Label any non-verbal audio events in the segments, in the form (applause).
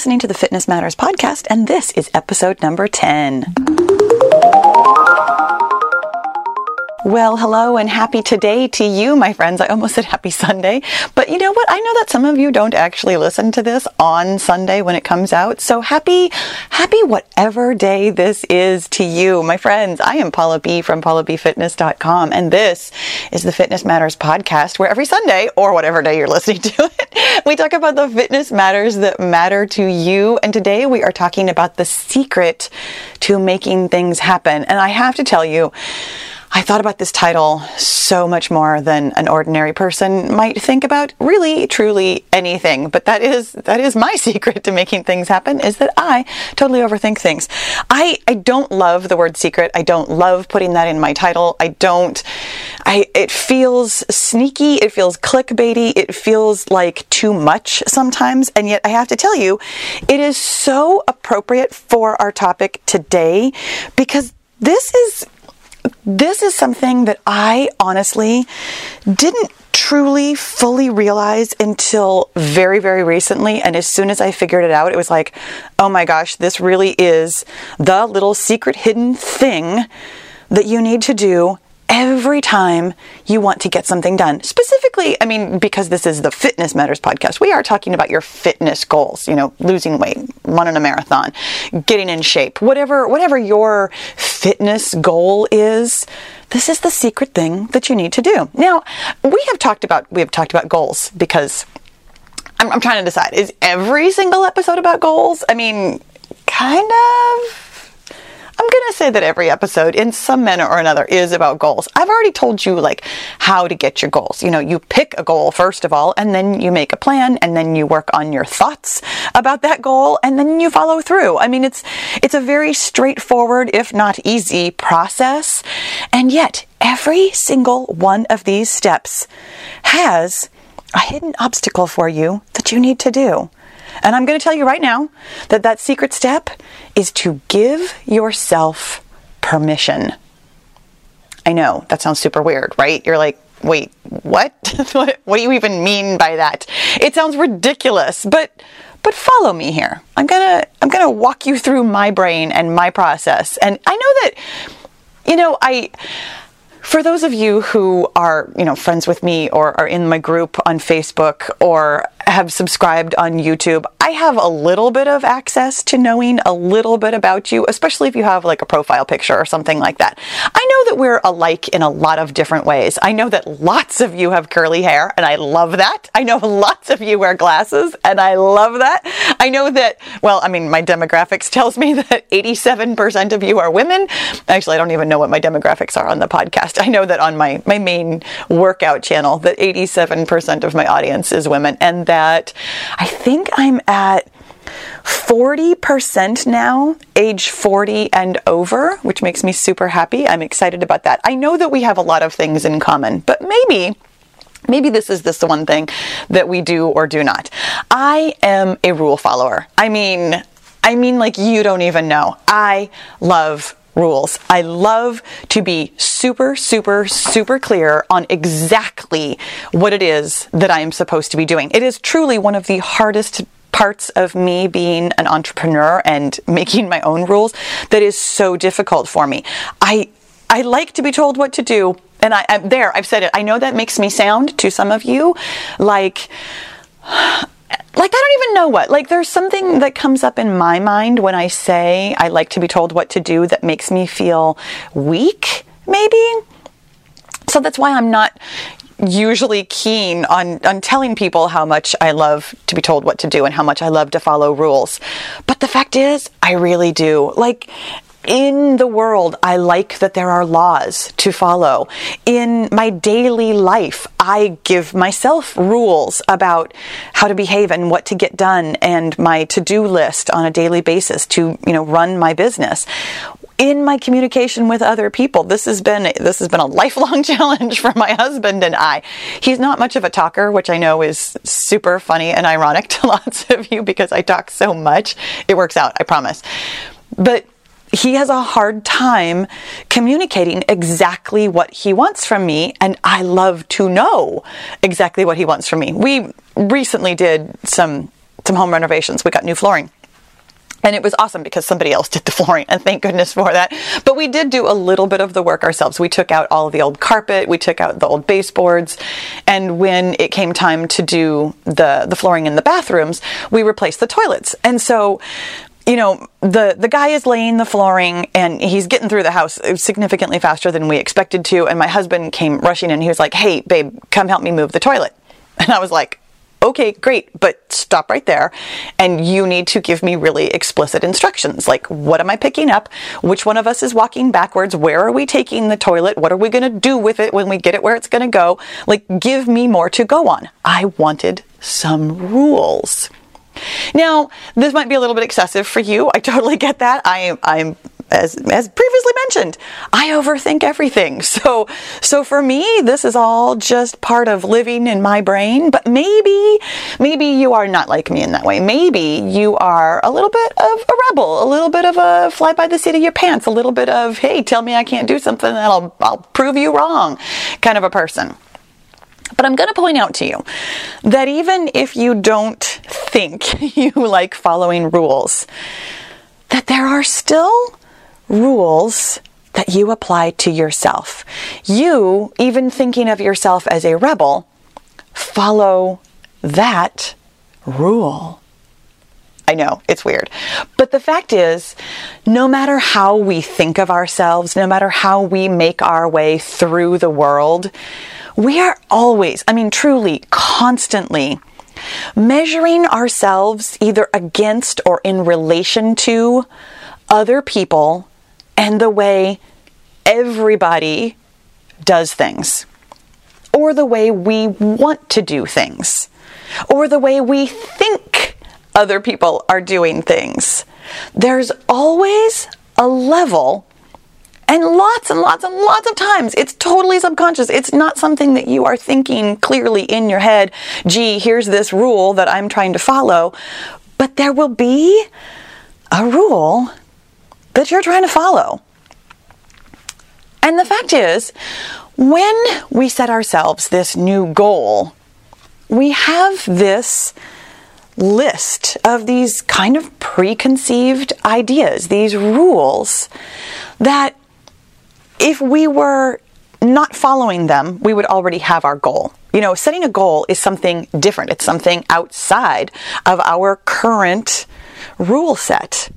listening to the Fitness Matters podcast, and this is episode number 10. Well, hello and happy today to you, my friends. I almost said happy Sunday, but you know what? I know that some of you don't actually listen to this on Sunday when it comes out. So happy, happy whatever day this is to you, my friends. I am Paula B from paulabfitness.com, and this is the Fitness Matters podcast, where every Sunday or whatever day you're listening to it, (laughs) we talk about the fitness matters that matter to you. And today we are talking about the secret to making things happen. And I have to tell you, I thought about this title so much more than an ordinary person might think about really truly anything but that is that is my (laughs) secret to making things happen is that I totally overthink things. I I don't love the word secret. I don't love putting that in my title. I don't I it feels sneaky, it feels clickbaity, it feels like too much sometimes and yet I have to tell you it is so appropriate for our topic today because this is this is something that I honestly didn't truly fully realize until very, very recently. And as soon as I figured it out, it was like, oh my gosh, this really is the little secret hidden thing that you need to do every time you want to get something done. Specifically, I mean, because this is the Fitness Matters podcast, we are talking about your fitness goals, you know, losing weight, running a marathon, getting in shape, whatever whatever your fitness goal is. This is the secret thing that you need to do. Now, we have talked about we have talked about goals because I'm, I'm trying to decide is every single episode about goals? I mean, kind of I'm going to say that every episode, in some manner or another, is about goals. I've already told you, like, how to get your goals. You know, you pick a goal, first of all, and then you make a plan, and then you work on your thoughts about that goal, and then you follow through. I mean, it's, it's a very straightforward, if not easy, process. And yet, every single one of these steps has a hidden obstacle for you that you need to do. And I'm going to tell you right now that that secret step is to give yourself permission. I know that sounds super weird, right? You're like, wait, (laughs) what? what? Do you even mean by that? It sounds ridiculous, but but follow me here. I'm gonna I'm gonna walk you through my brain and my process. And I know that, you know, I for those of you who are, you know, friends with me or are in my group on Facebook or have subscribed on YouTube, I have a little bit of access to knowing a little bit about you, especially if you have like a profile picture or something like that. I know that we're alike in a lot of different ways. I know that lots of you have curly hair and I love that. I know lots of you wear glasses and I love that. I know that, well, I mean, my demographics tells me (laughs) that 87% of you are women. Actually, I don't even know what my demographics are on the podcast. I know that on my, my main workout channel that 87% of my audience is women and that I think I'm at 40% now, age 40 and over, which makes me super happy. I'm excited about that. I know that we have a lot of things in common, but maybe Maybe this is this the one thing that we do or do not. I am a rule follower. I mean, I mean like you don't even know. I love rules. I love to be super, super, super clear on exactly what it is that I am supposed to be doing. It is truly one of the hardest parts of me being an entrepreneur and (laughs) making my own rules that is so difficult for me. I I like to be told what to do, and I, I'm there. I've said it. I know that makes me sound to some of you like like I don't even know what. Like there's something that comes up in my mind when I say I like to be told what to do that makes me feel weak, maybe. So that's why I'm not usually keen on, on telling people how much I love to be told what to do and how much I love to follow rules. But the fact is, I really do. Like, in the world, I like that there are laws to follow. In my daily life, I give myself rules about how to behave and what to get done and my to-do list on a daily basis to, you know, run my business. In my communication with other people, this has been this has been a lifelong (laughs) challenge for my husband and I. He's not much of a talker, which I know is super funny and ironic (laughs) to lots of you because I talk so much. It works out, I promise. But he has a hard time communicating exactly what he wants from me, and I love to know exactly what he wants from me. We recently did some some home renovations. We got new flooring. And it was awesome because somebody else did the (laughs) flooring, and thank goodness for that. But we did do a little bit of the work ourselves. We took out all of the old carpet, we took out the old baseboards, and when it came time to do the, the flooring in the bathrooms, we replaced the toilets. And so you know the the guy is laying the flooring and he's getting through the house significantly faster than we expected to and my husband came rushing in he was like hey babe come help me move the toilet (laughs) and i was like okay, great, but stop right there. And you need to give me really explicit instructions. Like, what am I picking up? Which one of us is walking backwards? Where are we taking the toilet? What are we going to do with it when we get it where it's going to go? Like, give me more to go on. I wanted some rules. Now, this might be a little bit excessive for you. I totally get that. I, I'm as, as previously mentioned, I overthink everything. (laughs) So, so for me, this is all just part of living in my brain. But maybe, maybe you are not like me in that way. Maybe you are a little bit of a rebel, a little bit of a fly by the seat of your pants, a little bit of, hey, tell me I can't do something and I'll, I'll prove you wrong kind of a person. But I'm going to point out to you that even if you don't think (laughs) you like following rules, that there are still rules that you apply to yourself. You, even thinking of yourself as a rebel, follow that rule. I know, it's weird. But the fact is, no matter how we think of ourselves, no matter how we make our way through the world, we are always, I mean, truly, constantly measuring ourselves either against or in relation to other people and the way everybody does things, or the way we want to do things, or the way we think other people are doing things. There's always a level and lots and lots and lots of times it's totally subconscious. It's not something that you are thinking clearly in your head, gee, here's this rule that I'm trying to follow. But there will be a rule that you're trying to follow. And the fact is, when we set ourselves this new goal, we have this list of these kind of preconceived ideas, these rules that if we were not following them, we would already have our goal. You know, setting a goal is something different, it's something outside of our current rule set.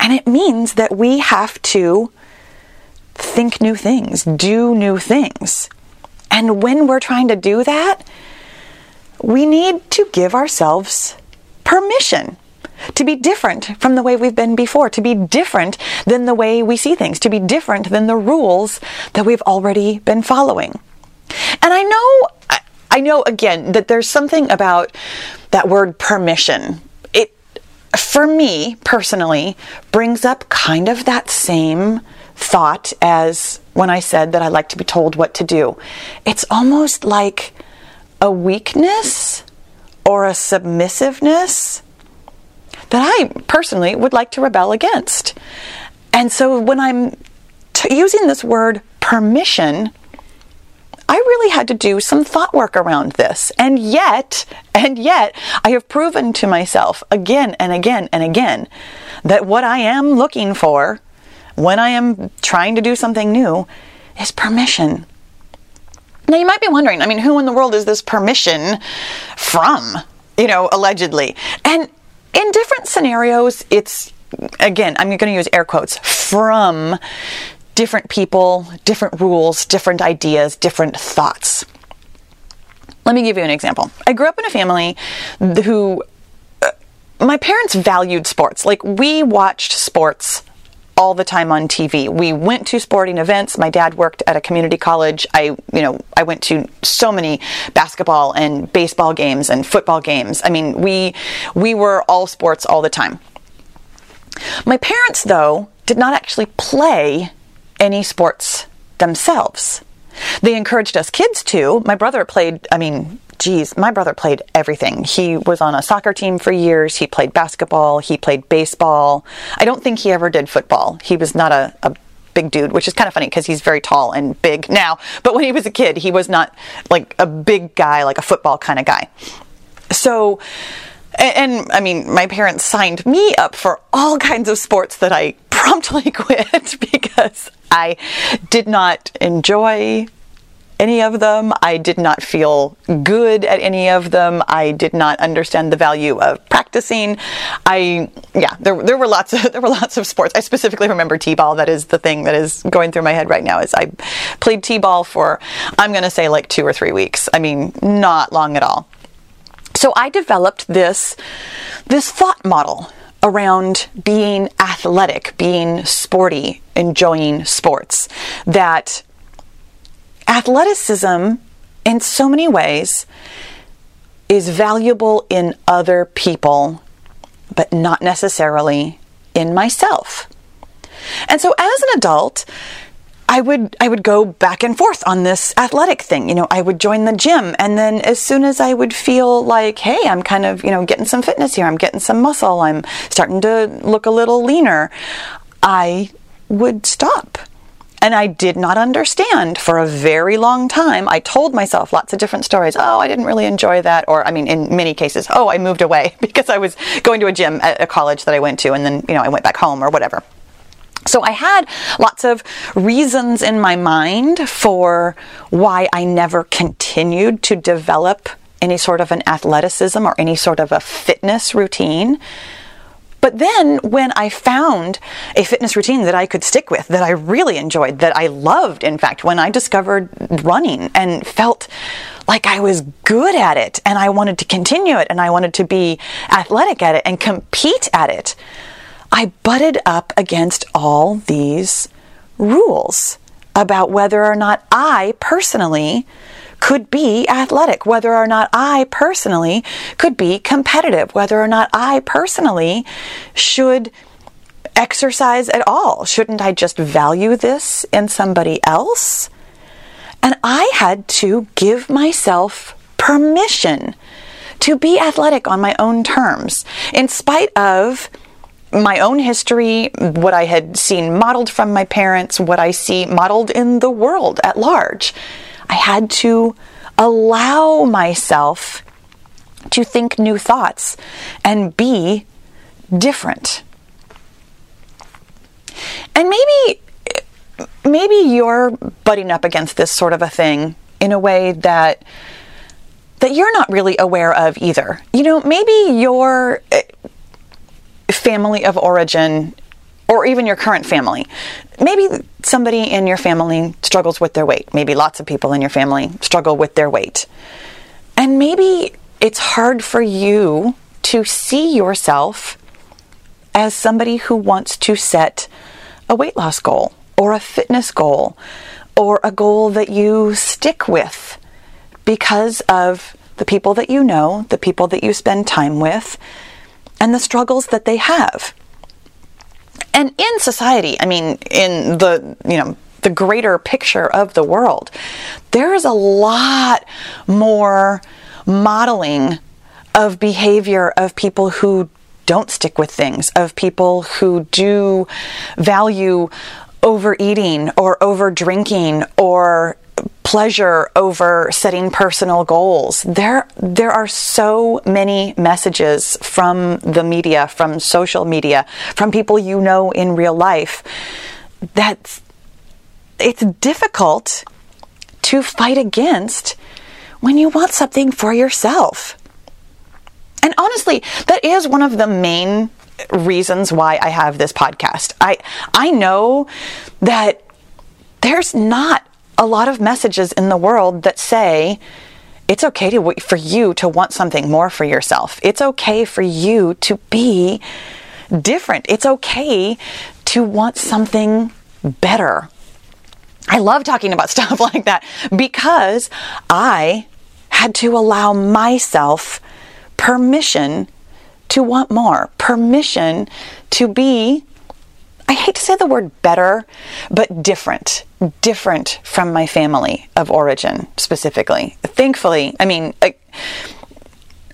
And it means that we have to think new things, do new things. And when we're trying to do that, we need to give ourselves permission to be different from the way we've been before, to be different than the way we see things, to be different than the rules that we've already been following. And I know, I know again that there's something about that word permission It, for me personally, brings up kind of that same thought as when I said that I like to be told what to do. It's almost like a weakness or a submissiveness that I personally would like to rebel against. And so when I'm t- using this word permission, I really had to do some thought work around this. And yet, and yet, I have proven to myself again and again and again that what I am looking for when I am trying to do something new is permission. Now, you might be wondering, I mean, who in the world is this permission from? You know, allegedly. And in different scenarios, it's, again, I'm going to use air quotes, from different people, different rules, different ideas, different thoughts. Let me give you an example. I grew up in a family who, uh, my parents valued sports. Like, we watched sports all the time on TV. We went to sporting events. My dad worked at a community college. I, you know, I went to so many basketball and baseball games and football games. I mean, we we were all sports all the time. My parents though did not actually play any sports themselves. They encouraged us kids to. My brother played, I mean, geez, my brother played everything. He was on a soccer team for years. He played basketball. He played baseball. I don't think he ever did football. He was not a, a big dude, which is kind of funny because he's very tall and big now. But when he was a kid, he was not like a big guy, like a football kind of guy. So, and, and, I mean, my parents signed me up for all kinds of sports that I (laughs) promptly quit (laughs) because I did not enjoy any of them. I did not feel good at any of them. I did not understand the value of practicing. I yeah, there, there were lots of (laughs) there were lots of sports. I specifically remember t-ball. That is the thing that is going through my head right now. Is I played t-ball for I'm going to say like two or three weeks. I mean, not long at all. So I developed this this thought model around being athletic, being sporty, enjoying sports that athleticism, in so many ways, is valuable in other people, but not necessarily in myself. And so as an adult, I would I would go back and forth on this athletic thing. You know, I would join the gym and then as soon as I would feel like, hey, I'm kind of, you know, getting some fitness here, I'm getting some muscle, I'm starting to look a little leaner, I would stop and I did not understand for a very long time. I told myself lots of different stories. Oh, I didn't really enjoy that. Or, I mean, in many cases, oh, I moved away (laughs) because I was going to a gym at a college that I went to, and then, you know, I went back home or whatever. So I had lots of reasons in my mind for why I never continued to develop any sort of an athleticism or any sort of a fitness routine. But then when I found a fitness routine that I could stick with, that I really enjoyed, that I loved, in fact, when I discovered running and felt like I was good at it and I wanted to continue it and I wanted to be athletic at it and compete at it, I butted up against all these rules about whether or not I personally could be athletic, whether or not I personally could be competitive, whether or not I personally should exercise at all. Shouldn't I just value this in somebody else? And I had to give myself permission to be athletic on my own terms, in spite of my own history, what I had seen modeled from my parents, what I see modeled in the world at large. I had to allow myself to think new thoughts and be different. And maybe maybe you're butting up against this sort of a thing in a way that that you're not really aware of either. You know, maybe your eh, family of origin or even your current family. Maybe somebody in your family struggles with their weight. Maybe lots of people in your family struggle with their weight. And maybe it's hard for you to see yourself as somebody who wants to set a weight loss goal or a fitness goal or a goal that you stick with because of the people that you know, the people that you spend time with, and the struggles that they have and in society, I mean, in the, you know, the greater picture of the world, there is a lot more modeling of behavior of people who don't stick with things, of people who do value overeating or over drinking or pleasure over setting personal goals. There, there are so many messages from the media, from social media, from people you know in real life that it's difficult to fight against when you want something for yourself. And honestly, that is one of the main reasons why I have this podcast. I I know that there's not a lot of messages in the world that say it's okay to, for you to want something more for yourself. It's okay for you to be different. It's okay to want something better. I love talking about (laughs) stuff like that because I had to allow myself permission to want more, permission to be I hate to say the word better, but different, different from my family of origin specifically. Thankfully, I mean,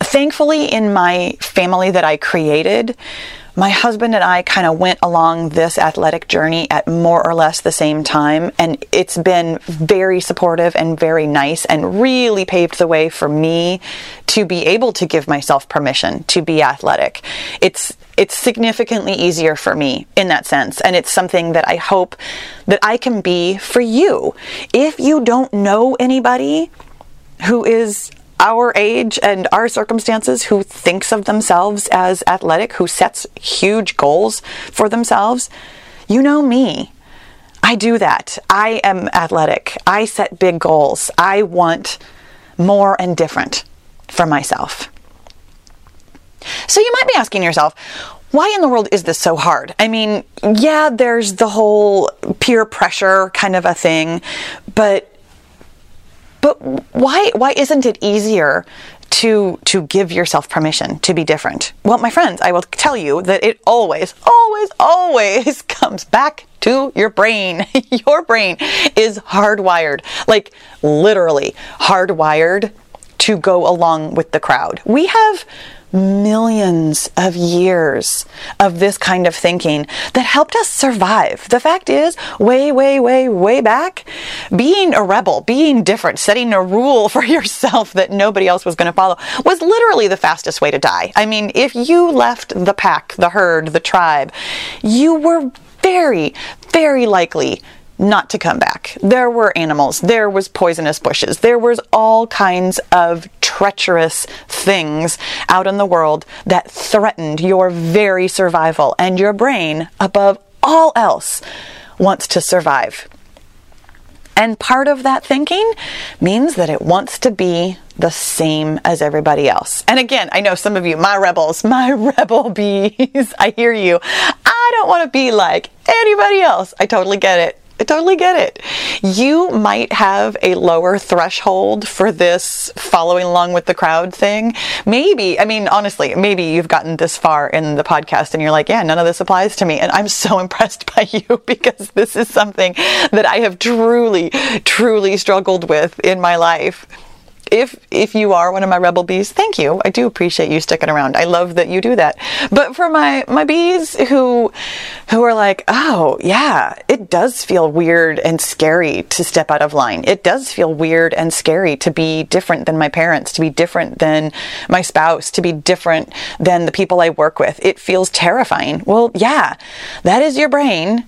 thankfully, in my family that I created, my husband and I kind of went along this athletic journey at more or less the same time, and it's been very supportive and very nice and really paved the way for me to be able to give myself permission to be athletic. It's it's significantly easier for me in that sense, and it's something that I hope that I can be for you. If you don't know anybody who is our age and our circumstances who thinks of themselves as athletic, who sets huge goals for themselves, you know me. I do that. I am athletic. I set big goals. I want more and different for myself. So you might be asking yourself, why in the world is this so hard? I mean, yeah, there's the whole peer pressure kind of a thing, but but why why isn't it easier to to give yourself permission to be different? Well, my friends, I will tell you that it always, always, always (laughs) comes back to your brain. (laughs) your brain is hardwired, like literally hardwired to go along with the crowd. We have millions of years of this kind of thinking that helped us survive. The fact is, way, way, way, way back, being a rebel, being different, setting a rule (laughs) for yourself that nobody else was going to follow was literally the fastest way to die. I mean, if you left the pack, the herd, the tribe, you were very, very likely not to come back. There were animals, there was poisonous bushes, there was all kinds of treacherous things out in the world that threatened your very survival and your brain above all else wants to survive. And part of that thinking means that it wants to be the same as everybody else. And again, I know some of you, my rebels, (laughs) my rebel bees, (laughs) I hear you. I don't want to be like anybody else. I totally get it. I totally get it. You might have a lower threshold for this following along with the crowd thing. Maybe, I mean, honestly, maybe you've gotten this far in the podcast and you're like, yeah, none of this applies to me. And I'm so (laughs) impressed by you because this is something that I have truly, truly struggled with in my life if if you are one of my rebel bees, thank you. I do appreciate you sticking around. I love that you do that. But for my my bees who who are like, "Oh, yeah, it does feel weird and scary to step out of line. It does feel weird and scary to be different than my parents, to be different than my spouse, to be different than the people I work with. It feels terrifying." Well, yeah. That is your brain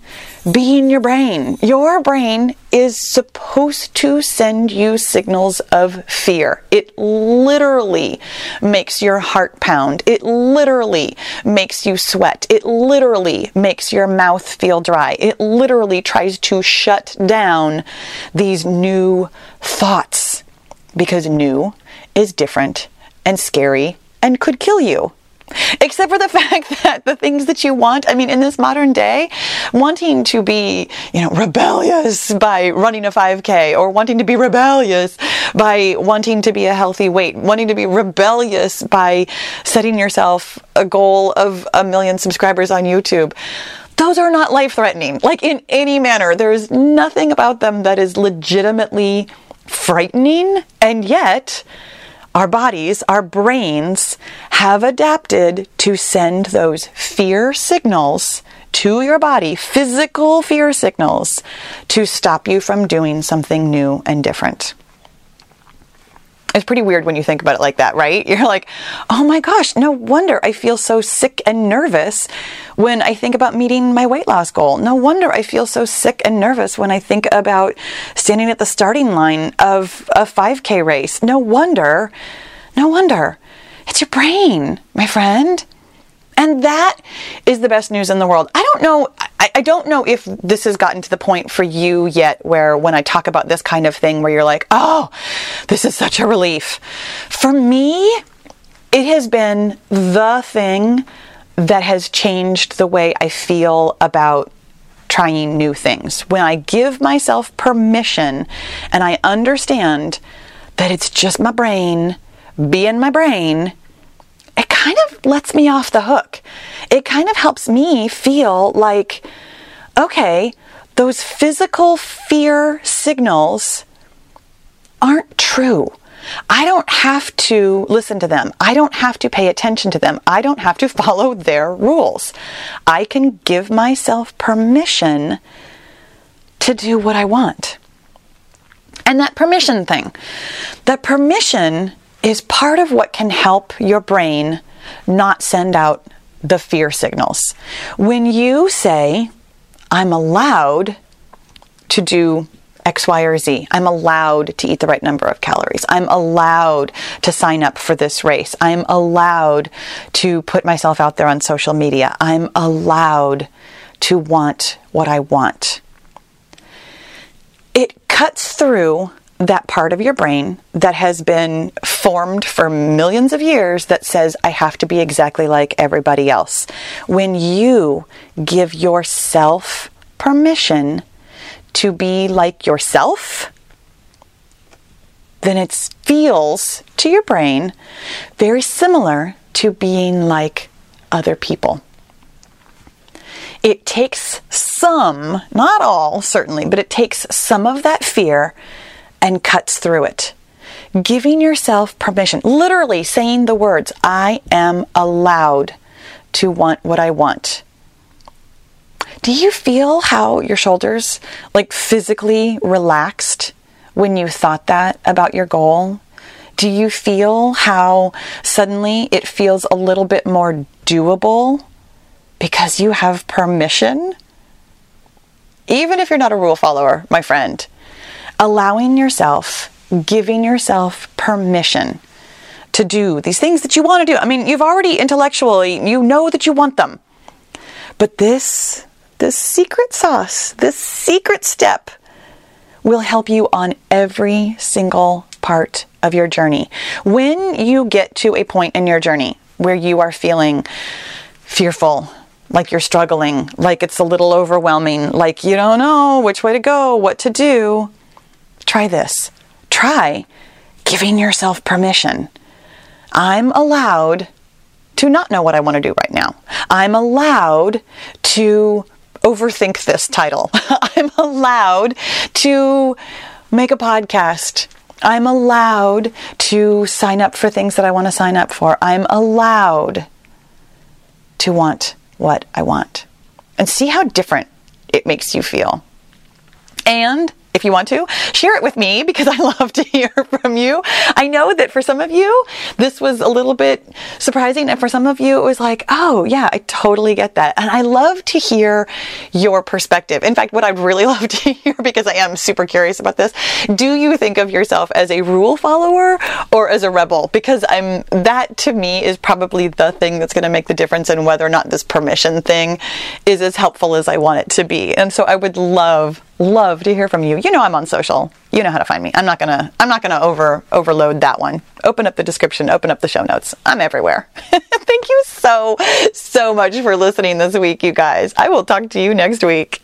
being your brain. Your brain is supposed to send you signals of fear. It literally makes your heart pound. It literally makes you sweat. It literally makes your mouth feel dry. It literally tries to shut down these new thoughts because new is different and scary and could kill you. Except for the (laughs) fact that the things that you want, I mean, in this modern day, wanting to be, you know, rebellious by running a 5K or wanting to be rebellious by wanting to be a healthy weight, wanting to be rebellious by setting yourself a goal of a million subscribers on YouTube those are not life threatening, like in any manner. There's nothing about them that is legitimately frightening, and yet our bodies, our brains have adapted to send those fear signals to your body, physical fear signals, to stop you from doing something new and different. It's pretty weird when you think about it like that, right? (laughs) You're like, oh my gosh, no wonder I feel so sick and nervous when I think about meeting my weight loss goal. No wonder I feel so sick and nervous when I think about standing at the starting line of a 5K race. No wonder, no wonder. It's your brain, my friend. And that is the best news in the world. I don't know. I, don't know if this has gotten to the point for you yet where when I talk about this kind of thing where you're like, oh, this is such a relief. For me, it has been the thing that has changed the way I feel about trying new things. When I give myself permission and I understand that it's just my brain being my brain it kind of lets me off the hook. It kind of helps me feel like, okay, those physical fear signals aren't true. I don't have to listen to them. I don't have to pay attention to them. I don't have to (laughs) follow their rules. I can give myself permission to do what I want. And that permission thing, that permission is part of what can help your brain not send out the fear signals. When you say, I'm allowed to do X, Y, or Z. I'm allowed to eat the right number of calories. I'm allowed to sign up for this race. I'm allowed to put myself out there on social media. I'm allowed to want what I want. It cuts through that part of your brain that has been formed for millions of years that says, I have to be exactly like everybody else. When you give yourself permission to be like yourself, then it feels to your brain very similar to being like other people. It takes some, not all certainly, but it takes some of that fear and cuts through it. Giving yourself permission, literally saying the words, I am allowed to want what I want do you feel how your shoulders like physically relaxed when you thought that about your goal? Do you feel how suddenly it feels a little bit more doable because you have permission? Even if you're not a rule follower, my friend, allowing yourself, giving yourself permission to do these things that you want to do. I mean, you've already intellectually, you know that you want them. But this this secret sauce, this secret step will help you on every single part of your journey. When you get to a point in your journey where you are feeling fearful, like you're struggling, like it's a little overwhelming, like you don't know which way to go, what to do, try this. Try giving yourself permission. I'm allowed to not know what I want to do right now. I'm allowed to overthink this title. (laughs) I'm allowed to make a podcast. I'm allowed to sign up for things that I want to sign up for. I'm allowed to want what I want. And see how different it makes you feel. And if you want to, share it with me because (laughs) I love to hear from you. I know that for some of you, this was a little bit surprising. And for some of you, it was like, oh, yeah, I totally get that. And I love to hear your perspective. In fact, what I'd really (laughs) love to hear, because I am super curious about this, do you think of yourself as a rule follower or as a rebel? Because I'm, that to me is probably the thing that's going to make the difference in whether or not this permission thing is as helpful as I want it to be. And so I would love, love to hear from you. You know I'm on social. You know how to find me. I'm not gonna I'm not gonna over overload that one. Open up the description, open up the show notes. I'm everywhere. (laughs) Thank you so, so much for listening this week, you guys. I will talk to you next week.